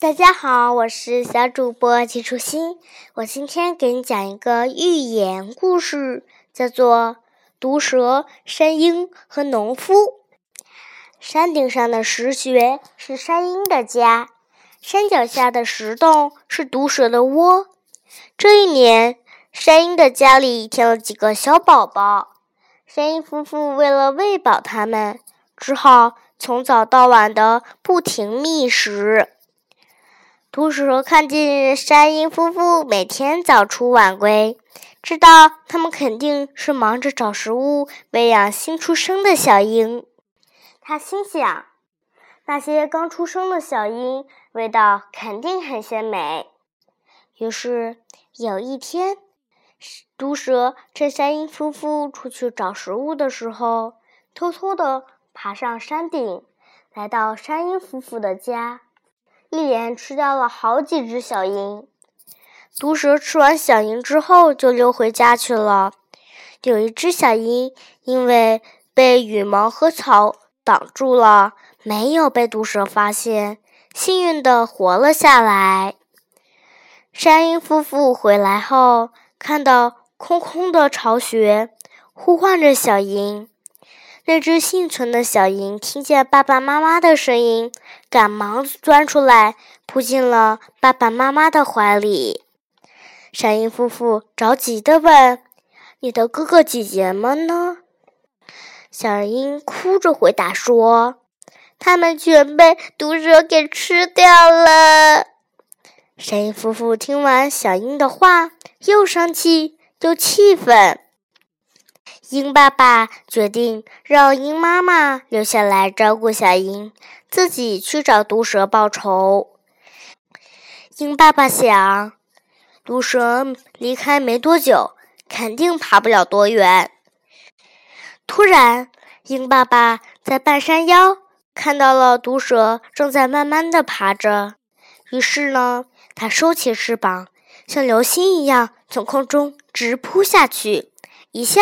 大家好，我是小主播季初心。我今天给你讲一个寓言故事，叫做《毒蛇、山鹰和农夫》。山顶上的石穴是山鹰的家，山脚下的石洞是毒蛇的窝。这一年，山鹰的家里添了几个小宝宝。山鹰夫妇为了喂饱它们，只好从早到晚的不停觅食。毒蛇看见山鹰夫妇每天早出晚归，知道他们肯定是忙着找食物喂养新出生的小鹰。他心想，那些刚出生的小鹰味道肯定很鲜美。于是有一天，毒蛇趁山鹰夫妇出去找食物的时候，偷偷地爬上山顶，来到山鹰夫妇的家。一连吃掉了好几只小鹰。毒蛇吃完小鹰之后，就溜回家去了。有一只小鹰因为被羽毛和草挡住了，没有被毒蛇发现，幸运的活了下来。山鹰夫妇回来后，看到空空的巢穴，呼唤着小鹰。那只幸存的小鹰听见爸爸妈妈的声音，赶忙钻出来，扑进了爸爸妈妈的怀里。山鹰夫妇着急地问：“你的哥哥姐姐们呢？”小鹰哭着回答说：“他们全被毒蛇给吃掉了。”山鹰夫妇听完小鹰的话，又生气又气愤。鹰爸爸决定让鹰妈妈留下来照顾小鹰，自己去找毒蛇报仇。鹰爸爸想，毒蛇离开没多久，肯定爬不了多远。突然，鹰爸爸在半山腰看到了毒蛇正在慢慢的爬着，于是呢，他收起翅膀，像流星一样从空中直扑下去。一下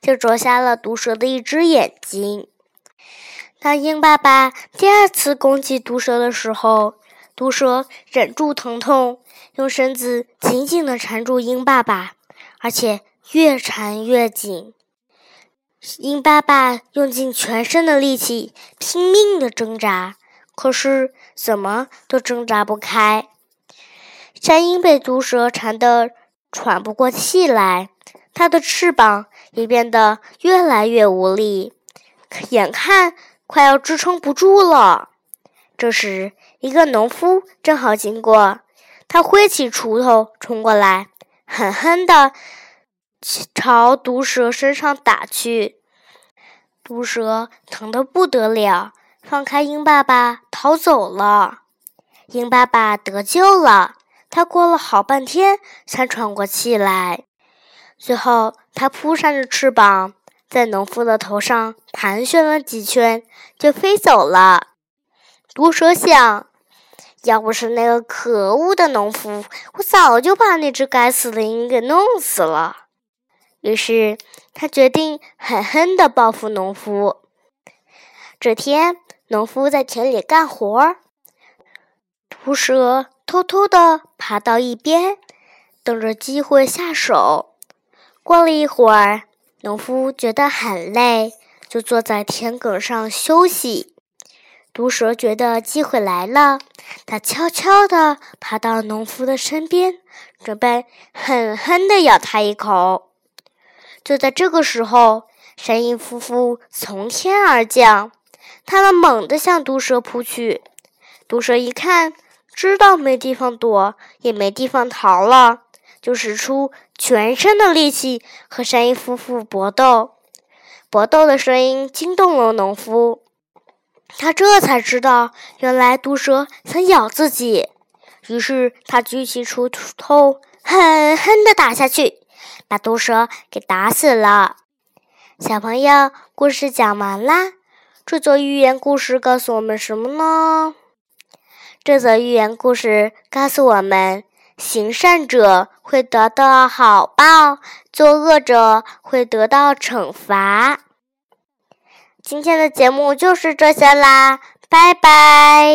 就啄瞎了毒蛇的一只眼睛。当鹰爸爸第二次攻击毒蛇的时候，毒蛇忍住疼痛，用身子紧紧地缠住鹰爸爸，而且越缠越紧。鹰爸爸用尽全身的力气，拼命地挣扎，可是怎么都挣扎不开。山鹰被毒蛇缠得喘不过气来。它的翅膀也变得越来越无力，眼看快要支撑不住了。这时，一个农夫正好经过，他挥起锄头冲过来，狠狠地朝毒蛇身上打去。毒蛇疼得不得了，放开鹰爸爸逃走了。鹰爸爸得救了，他过了好半天才喘过气来。最后，它扑扇着翅膀，在农夫的头上盘旋了几圈，就飞走了。毒蛇想：要不是那个可恶的农夫，我早就把那只该死的鹰给弄死了。于是，他决定狠狠地报复农夫。这天，农夫在田里干活，毒蛇偷偷地爬到一边，等着机会下手。过了一会儿，农夫觉得很累，就坐在田埂上休息。毒蛇觉得机会来了，它悄悄地爬到农夫的身边，准备狠狠地咬他一口。就在这个时候，山鹰夫妇从天而降，他们猛地向毒蛇扑去。毒蛇一看，知道没地方躲，也没地方逃了。就使出全身的力气和山鹰夫妇搏斗，搏斗的声音惊动了农夫，他这才知道原来毒蛇想咬自己，于是他举起锄头狠狠地打下去，把毒蛇给打死了。小朋友，故事讲完啦。这则寓言故事告诉我们什么呢？这则寓言故事告诉我们。行善者会得到好报，作恶者会得到惩罚。今天的节目就是这些啦，拜拜。